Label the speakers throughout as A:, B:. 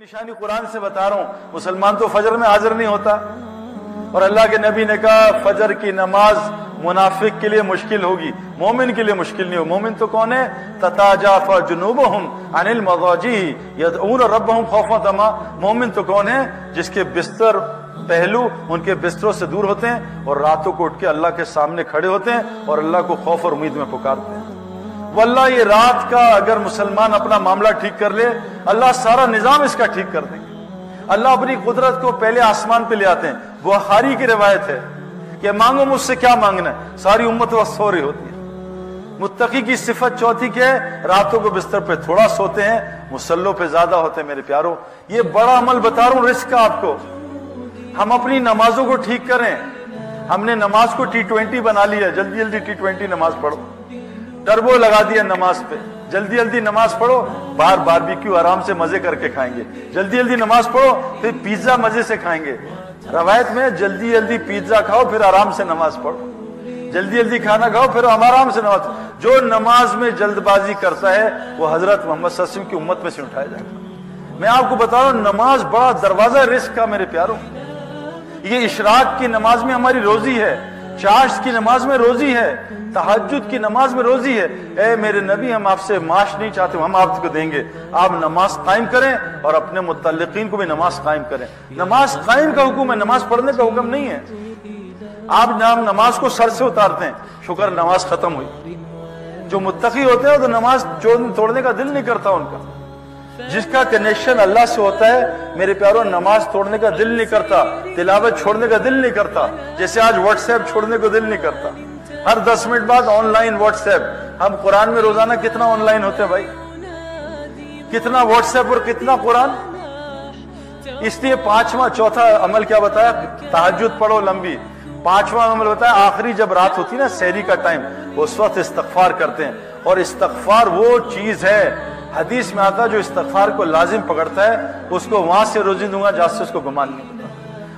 A: نشانی قرآن سے بتا رہا ہوں، مسلمان تو فجر میں حاضر نہیں ہوتا۔ اور اللہ کے نبی نے کہا، فجر کی نماز منافق کے لیے مشکل ہوگی، مومن کے لیے مشکل نہیں ہو مومن تو کون ہے؟ تتاجاف جنوبہم عن المضاجی یدعون ربہم خوفا تما مومن تو کون ہے؟ جس کے بستر پہلو ان کے بستروں سے دور ہوتے ہیں اور راتوں کو اٹھ کے اللہ کے سامنے کھڑے ہوتے ہیں اور اللہ کو خوف اور امید میں پکارتے ہیں۔ واللہ، یہ رات کا اگر مسلمان اپنا معاملہ ٹھیک کر لے، اللہ سارا نظام اس کا ٹھیک کر دیں گے اللہ اپنی قدرت کو پہلے آسمان پہ لے آتے ہیں۔ بخاری کی روایت ہے کہ مانگو مجھ سے کیا مانگنا ہے؟ ساری امت وقت سو رہی ہوتی ہے۔ متقی کی صفت چوتھی کیا ہے؟ راتوں کو بستر پہ تھوڑا سوتے ہیں، مسلوں پہ زیادہ ہوتے ہیں، میرے پیاروں۔ یہ بڑا عمل بتا رہا ہوں رزق کا آپ کو۔ ہم اپنی نمازوں کو ٹھیک کریں۔ ہم نے نماز کو ٹی ٹوینٹی بنا لیا جلدی جلدی ٹی ٹوینٹی نماز پڑھو۔ ٹربو لگا دیا نماز پہ۔ جلدی جلدی نماز پڑھو باہر باربیکیو آرام سے مزے کر کے کھائیں گے۔ جلدی جلدی نماز پڑھو، پھر پیزا مزے سے کھائیں گے۔ روایت میں جلدی جلدی پیزا کھاؤ، پھر آرام سے نماز پڑھو۔ جلدی جلدی کھانا کھاؤ، پھر ہم آرام سے نماز۔ جو نماز میں جلد بازی کرتا ہے، وہ حضرت محمد صلی اللہ علیہ وسلم کی امت میں سے اٹھایا جائے گا میں آپ کو بتا رہا ہوں، نماز بڑا دروازہ رزق کا میرے پیاروں۔ یہ اشراق کی نماز میں ہماری روزی ہے۔ چاش کی نماز میں روزی ہے تحجد کی نماز میں روزی ہے۔ اے میرے نبی، ہم آپ سے معاش نہیں چاہتے، ہم آپ کو دیں گے۔ آپ نماز قائم کریں اور اپنے متعلقین کو بھی نماز قائم کریں۔ نماز قائم کا حکم ہے، نماز پڑھنے کا حکم نہیں ہے۔ آپ نام نماز کو سر سے اتارتے ہیں، شکر نماز ختم ہوئی۔ جو متقی ہوتے ہیں تو نماز توڑنے کا دل نہیں کرتا ان کا۔ جس کا کنیکشن اللہ سے ہوتا ہے، میرے پیاروں، نماز توڑنے کا دل نہیں کرتا، تلاوت چھوڑنے کا دل نہیں کرتا، جیسے آج واٹس ایپ چھوڑنے کو دل نہیں کرتا۔ ہر دس منٹ بعد آن لائن واٹس ایپ ہم قرآن میں روزانہ کتنا آن لائن ہوتے ہیں بھائی؟ کتنا واٹس ایپ اور کتنا قرآن؟ اس لیے پانچواں چوتھا عمل کیا بتایا؟ تحجد پڑھو لمبی۔ پانچواں عمل بتایا، آخری جب رات ہوتی نا سہری کا ٹائم اس وقت استغفار کرتے ہیں۔ اور استغفار وہ چیز ہے حدیث میں آتا جو استغفار کو لازم پکڑتا ہے، اس کو وہاں سے روزی دوں گا، جہاں سے اس کو گمان نہیں ہوتا۔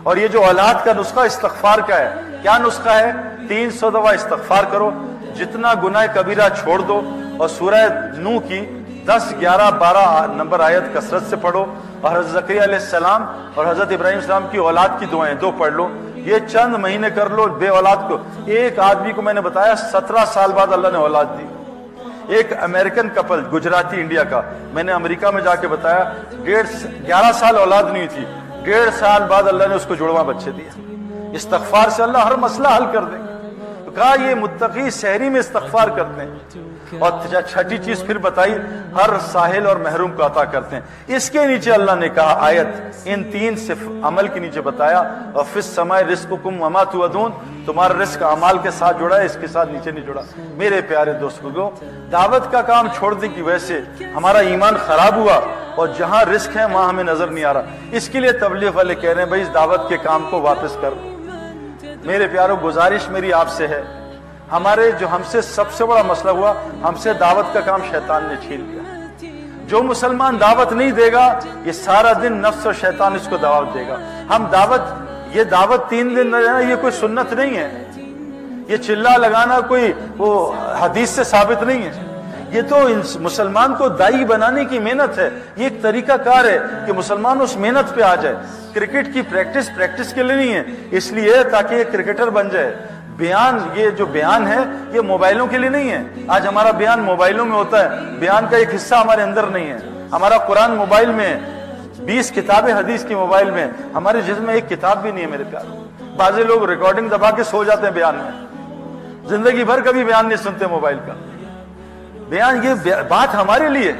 A: اور یہ جو اولاد کا نسخہ استغفار کا ہے، کیا نسخہ ہے؟ تین سو دفعہ استغفار کرو، جتنا گناہ کبیرہ چھوڑ دو۔ اور سورہ نو کی دس، گیارہ، بارہ نمبر آیت کثرت سے پڑھو۔ اور حضرت ذکریہ علیہ السلام اور حضرت ابراہیم السلام کی اولاد کی دعائیں دو پڑھ لو۔ یہ چند مہینے کر لو بے اولاد کو۔ ایک آدمی کو میں نے بتایا، سترہ سال بعد اللہ نے اولاد دی۔ ایک امریکن کپل گجراتی انڈیا کا. میں نے امریکہ میں جا کے بتایا، ڈیڑھ گیارہ سال اولاد نہیں تھی. ڈیڑھ سال بعد اللہ نے اس کو جڑواں بچے دیا. استغفار سے اللہ ہر مسئلہ حل کر دے. کہا، یہ متقی شہری میں استغفار کرتے ہیں۔ اور چھٹی چیز پھر بتائی، ہر ساحل اور محروم کو عطا کرتے ہیں۔ اس کے نیچے اللہ نے کہا، آیت ان تین صف عمل کے نیچے بتایا، اور فس سمائے رزق کم وما تودون تمہارا رزق عمال کے ساتھ جڑا ہے، اس کے ساتھ نیچے نہیں جڑا۔ میرے پیارے دوست کو دعوت کا کام چھوڑنے کی وجہ سے ہمارا ایمان خراب ہوا اور جہاں رزق ہے، وہاں ہمیں نظر نہیں آ رہا۔ اس کے لیے تبلیغ والے کہہ رہے ہیں، بھائی، اس دعوت کے کام کو واپس کر۔ میرے پیاروں، گزارش میری آپ سے ہے۔ ہمارے جو ہم سے سب سے بڑا مسئلہ ہوا، ہم سے دعوت کا کام شیطان نے چھین لیا۔ جو مسلمان دعوت نہیں دے گا، یہ سارا دن نفس اور شیطان اس کو دعوت دے گا۔ ہم دعوت، یہ دعوت تین دن نہ یہ کوئی سنت نہیں ہے۔ یہ چلا لگانا کوئی وہ حدیث سے ثابت نہیں ہے۔ یہ تو مسلمان کو دائی بنانے کی محنت ہے، یہ ایک طریقہ کار ہے کہ مسلمان اس محنت پہ آ جائے۔ کرکٹ کی پریکٹس پریکٹس کے لیے نہیں ہے، اس لیے تاکہ یہ کرکٹر بن جائے۔ بیان، یہ جو بیان ہے، یہ موبائلوں کے لیے نہیں ہے۔ آج ہمارا بیان موبائلوں میں ہوتا ہے۔ بیان کا ایک حصہ ہمارے اندر نہیں ہے۔ ہمارا قرآن موبائل میں بیس کتابیں حدیث کی موبائل میں ہمارے جسم میں ایک کتاب بھی نہیں ہے میرے پیار بعض لوگ ریکارڈنگ دبا کے سو جاتے ہیں بیان میں۔ زندگی بھر کبھی بیان نہیں سنتے موبائل کا۔ بیان یہ بات ہمارے لیے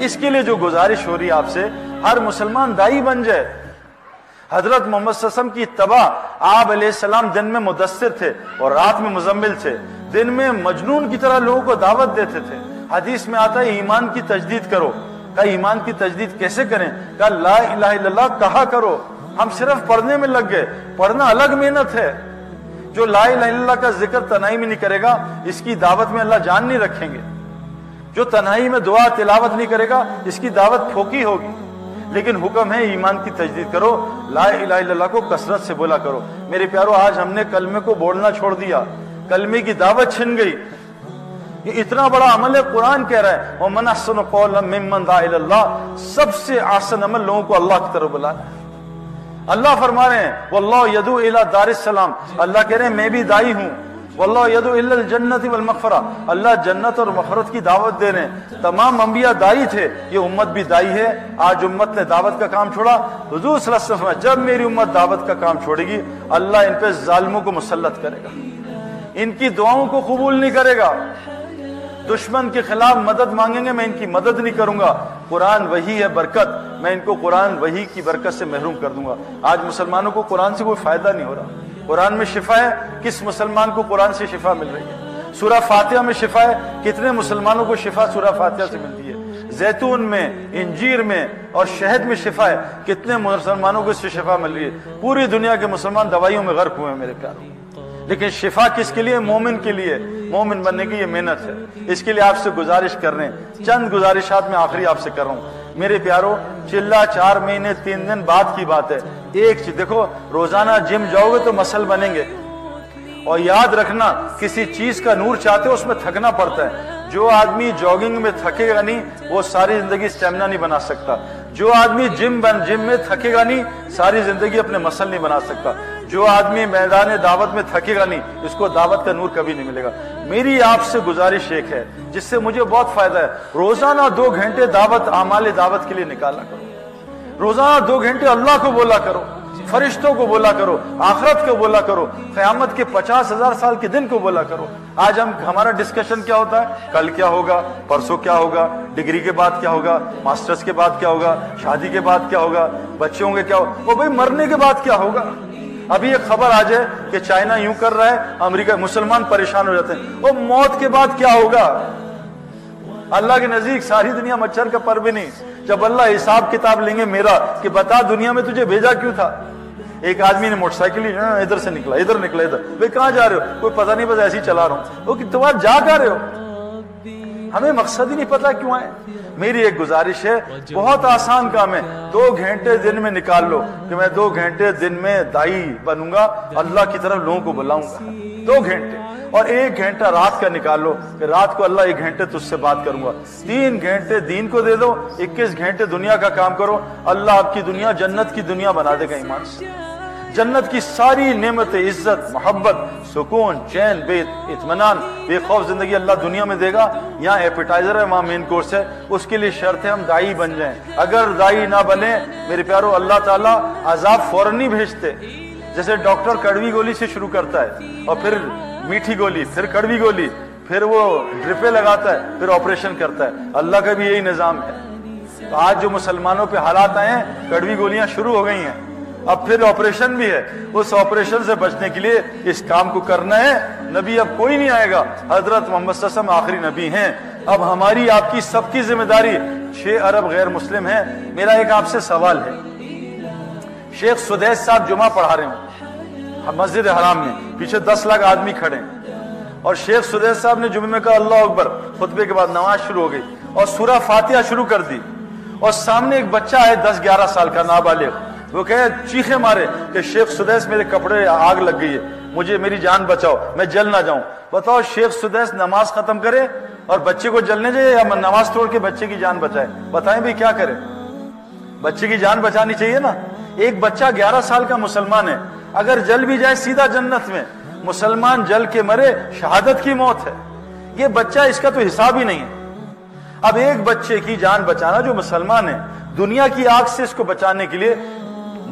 A: اس کے لیے جو گزارش ہو رہی ہے آپ سے، ہر مسلمان دائی بن جائے۔ حضرت محمد صلی اللہ علیہ وسلم کی تباہ آپ علیہ السلام دن میں مدثر تھے اور رات میں مزمل تھے۔ دن میں مجنون کی طرح لوگوں کو دعوت دیتے تھے۔ حدیث میں آتا ہے، ایمان کی تجدید کرو۔ کہا، ایمان کی تجدید کیسے کریں؟ کہا، لا الہ الا اللہ، کہا کرو۔ ہم صرف پڑھنے میں لگ گئے۔ پڑھنا الگ محنت ہے۔ جو لا الہ الا اللہ کا ذکر تنہائی میں نہیں کرے گا، اس کی دعوت میں اللہ جان نہیں رکھیں گے۔ جو تنہائی میں دعا، تلاوت نہیں کرے گا، اس کی دعوت پھوکی ہوگی۔ لیکن حکم ہے، ایمان کی تجدید کرو۔ لا الہ الا اللہ کو کثرت سے بولا کرو۔ میرے پیارو، آج ہم نے کلمے کو بولنا چھوڑ دیا۔ کلمے کی دعوت چھن گئی۔ یہ اتنا بڑا عمل ہے، قرآن کہہ رہا ہے۔ وَمَنْ أَحْسَنُ قَوْلًا مِّمَّنْ دَعَا إِلَى اللَّهِ۔ سب سے آسن عمل لوگوں کو اللہ کی طرف بلانا۔ اللہ فرما رہے ہیں، واللہ یدو الى دار السلام. اللہ کہہ رہے ہیں، میں بھی دائی ہوں. واللہ یدو الى الجنت والمغفرہ. اللہ جنت اور مغفرت کی دعوت دے رہے ہیں. تمام انبیاء دائی تھے، یہ امت بھی دائی ہے۔ آج امت نے دعوت کا کام چھوڑا۔ حضور صلی اللہ علیہ وسلم جب میری امت دعوت کا کام چھوڑے گی، اللہ ان پہ ظالموں کو مسلط کرے گا۔ ان کی دعاؤں کو قبول نہیں کرے گا۔ دشمن کے خلاف مدد مانگیں گے، میں ان کی مدد نہیں کروں گا۔ قرآن وہی ہے برکت، میں ان کو قرآن وہی کی برکت سے محروم کر دوں گا۔ آج مسلمانوں کو قرآن سے کوئی فائدہ نہیں ہو رہا۔ قرآن میں شفا ہے، کس مسلمان کو قرآن سے شفا مل رہی ہے؟ سورہ فاتحہ میں شفا ہے، کتنے مسلمانوں کو شفا سورہ فاتحہ سے ملتی ہے؟ زیتون میں، انجیر میں اور شہد میں شفا ہے، کتنے مسلمانوں کو اس سے شفا مل رہی ہے؟ پوری دنیا کے مسلمان دوائیوں میں غرق ہوئے ہیں میرے پیاروں۔ لیکن شفا کس کے لیے؟ مومن کے لیے۔ مومن بننے کی یہ محنت ہے۔ اس کے لیے آپ سے گزارش کر رہے ہیں۔ چند گزارشات میں آخری آپ سے کر رہا ہوں۔ میرے پیارو، چلا چار مہینے، تین دن بعد کی بات ہے۔ ایک چیز، دیکھو، روزانہ جم جاؤ گے تو مسل بنیں گے۔ اور یاد رکھنا، کسی چیز کا نور چاہتے ہو، اس میں تھکنا پڑتا ہے۔ جو آدمی جاگنگ میں تھکے گا نہیں، وہ ساری زندگی سٹیمنا نہیں بنا سکتا۔ جو آدمی جم بن جم میں تھکے گا نہیں، ساری زندگی اپنے مسل نہیں بنا سکتا۔ جو آدمی میدان دعوت میں تھکے گا نہیں، اس کو دعوت کا نور کبھی نہیں ملے گا۔ میری آپ سے گزارش ایک ہے، جس سے مجھے بہت فائدہ ہے، روزانہ دو گھنٹے دعوت، اعمال دعوت کے لیے نکالا کرو۔ روزانہ دو گھنٹے اللہ کو بولا کرو۔ فرشتوں کو بولا کرو، آخرت کو بولا کرو، قیامت کے پچاس ہزار سال کے دن کو بولا کرو۔ آج ہم، ہمارا ڈسکشن کیا ہوتا ہے؟ کل کیا ہوگا؟ پرسوں کیا ہوگا؟ ڈگری کے بعد کیا ہوگا؟ ماسٹرز کے بعد کیا ہوگا؟ شادی کے بعد کیا ہوگا؟ بچوں کے کیا ہوگا وہ بھائی مرنے کے بعد کیا ہوگا؟ ابھی ایک خبر آ جائے کہ چائنا یوں کر رہا ہے، امریکہ، مسلمان پریشان ہو جاتے ہیں۔ وہ موت کے بعد کیا ہوگا؟ اللہ کے نزدیک ساری دنیا مچھر کا پر بھی نہیں۔ جب اللہ حساب کتاب لیں گے میرا کہ بتا دنیا میں تجھے بھیجا کیوں تھا؟ ایک آدمی نے موٹر سائیکل ہاں، ادھر سے نکلا ادھر نکلا ادھر۔ بھائی کہاں جا رہے ہو؟ کوئی پتہ نہیں بس ایسے ہی چلا رہا ہوں۔ وہ کہ تمہارا جا کر رہے ہو؟ ہمیں مقصد ہی نہیں پتا کیوں آئے۔ میری ایک گزارش ہے بہت آسان کام ہے۔ دو گھنٹے دن میں نکال لو کہ میں دو گھنٹے دن میں دائی بنوں گا اللہ کی طرف لوگوں کو بلاؤں گا۔ دو گھنٹے۔ اور ایک گھنٹہ رات کا نکال لو کہ رات کو اللہ ایک گھنٹے تجھ سے بات کروں گا۔ تین گھنٹے دین کو دے دو اکیس گھنٹے دنیا کا کام کرو۔ اللہ آپ کی دنیا جنت کی دنیا بنا دے گا ایمان سے۔ جنت کی ساری نعمت، عزت، محبت، سکون، چین بے اطمینان، بے خوف زندگی اللہ دنیا میں دے گا۔ یہاں ایپیٹائزر ہے، وہاں مین کورس ہے۔ اس کے لیے شرط ہے ہم دائی بن جائیں۔ اگر دائی نہ بنے، میرے پیارو، اللہ تعالیٰ عذاب فوراً نہیں بھیجتے۔ جیسے ڈاکٹر کڑوی گولی سے شروع کرتا ہے، اور پھر میٹھی گولی، پھر کڑوی گولی، پھر وہ ڈرپے لگاتا ہے، پھر آپریشن کرتا ہے۔ اللہ کا بھی یہی نظام ہے۔ تو آج جو مسلمانوں پہ حالات آئے ہیں، کڑوی گولیاں شروع ہو گئی ہیں۔ اب پھر آپریشن بھی ہے۔ اس آپریشن سے بچنے کے لیے اس کام کو کرنا ہے۔ نبی اب کوئی نہیں آئے گا۔ حضرت محمد صلی اللہ علیہ وسلم آخری نبی ہیں۔ اب ہماری آپ کی سب کی ذمہ داری چھ ارب غیر مسلم ہیں۔ میرا ایک آپ سے سوال ہے۔ شیخ سدیش صاحب جمعہ پڑھا رہے ہوں۔ مسجد حرام میں۔ پیچھے دس لاکھ آدمی کھڑے اور شیخ سدیش صاحب نے جمعے میں کہا، اللہ اکبر! خطبے کے بعد نماز شروع ہو گئی۔ اور سورہ فاتحہ شروع کر دی۔ اور سامنے ایک بچہ ہے دس گیارہ سال کا، نابالغ۔ وہ کہے چیخے مارے کہ شیخ سدیس میرے کپڑے آگ لگ گئی ہے، مجھے میری جان بچاؤ، میں جل نہ جاؤں۔ بتاؤ شیخ سدیس نماز ختم کرے اور بچے کو جلنے جائے یا نماز توڑ کے بچے کی جان بچائے؟ بتائیں بھی کیا کرے؟ بچے کی جان بچانی چاہیے نا۔ ایک بچہ گیارہ سال کا مسلمان ہے، اگر جل بھی جائے سیدھا جنت میں، مسلمان جل کے مرے، شہادت کی موت ہے۔ یہ بچہ اس کا تو حساب ہی نہیں ہے۔ اب ایک بچے کی جان بچانا جو مسلمان ہے، دنیا کی آگ سے اس کو بچانے کے لیے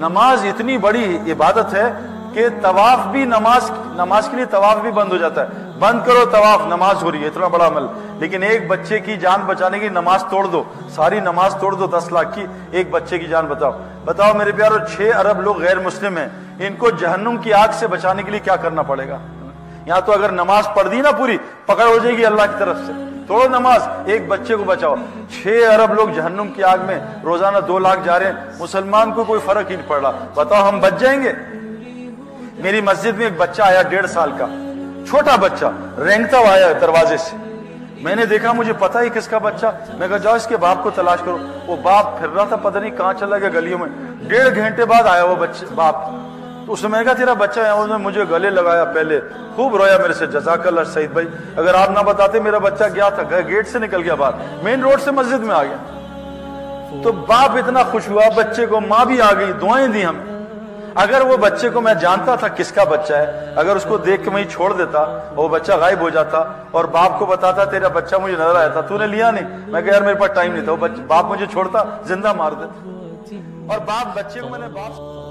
A: نماز اتنی بڑی عبادت ہے کہ طواف بھی نماز نماز کے لیے طواف بھی بند ہو جاتا ہے۔ بند کرو طواف، نماز ہو رہی ہے، اتنا بڑا عمل۔ لیکن ایک بچے کی جان بچانے کی نماز توڑ دو۔ ساری نماز توڑ دو، دس لاکھ کی ایک بچے کی جان بتاؤ بتاؤ میرے پیارو، چھ ارب لوگ غیر مسلم ہیں۔ ان کو جہنم کی آگ سے بچانے کے لیے کیا کرنا پڑے گا؟ یہاں تو اگر نماز پڑھ دی نا پوری، پکڑ ہو جائے گی اللہ کی طرف سے۔ توڑو نماز، ایک بچے کو بچاؤ۔ چھ ارب لوگ جہنم کی آگ میں روزانہ دو لاکھ جا رہے ہیں۔ مسلمان کو کوئی فرق ہی نہیں پڑ رہا۔ بتاؤ ہم بچ جائیں گے؟ میری مسجد میں ایک بچہ آیا ڈیڑھ سال کا۔ چھوٹا بچہ، رینگتا ہوا آیا دروازے سے۔ میں نے دیکھا، مجھے پتا ہی کس کا بچہ۔ میں کہا، جاؤ اس کے باپ کو تلاش کرو۔ وہ باپ پھر رہا تھا، پتہ نہیں کہاں چلا گیا گلیوں میں۔ ڈیڑھ گھنٹے بعد آیا وہ بچے باپ۔ اس نے میں کہا، تیرا بچہ ہے، اس نے مجھے گلے لگایا پہلے۔ خوب رویا میرے سے، جزاک اللہ سعید بھائی۔ اگر آپ نہ بتاتے میرا بچہ گیا تھا گیٹ سے نکل گیا باہر۔ مین روڈ سے مسجد میں آ گیا۔ تو باپ اتنا خوش ہوا، بچے کو ماں بھی آ گئی، دعائیں دی ہمیں۔ اگر وہ بچے کو میں جانتا تھا کس کا بچہ ہے، اگر اس کو دیکھ کے میں چھوڑ دیتا، وہ بچہ غائب ہو جاتا اور باپ کو بتاتا، تیرا بچہ مجھے نظر آیا تھا، تو نے لیا نہیں۔ میں کہ یار، میرے پاس ٹائم نہیں تھا، وہ باپ مجھے چھوڑتا، زندہ مار دیتا اور باپ بچے کو میں نے باپ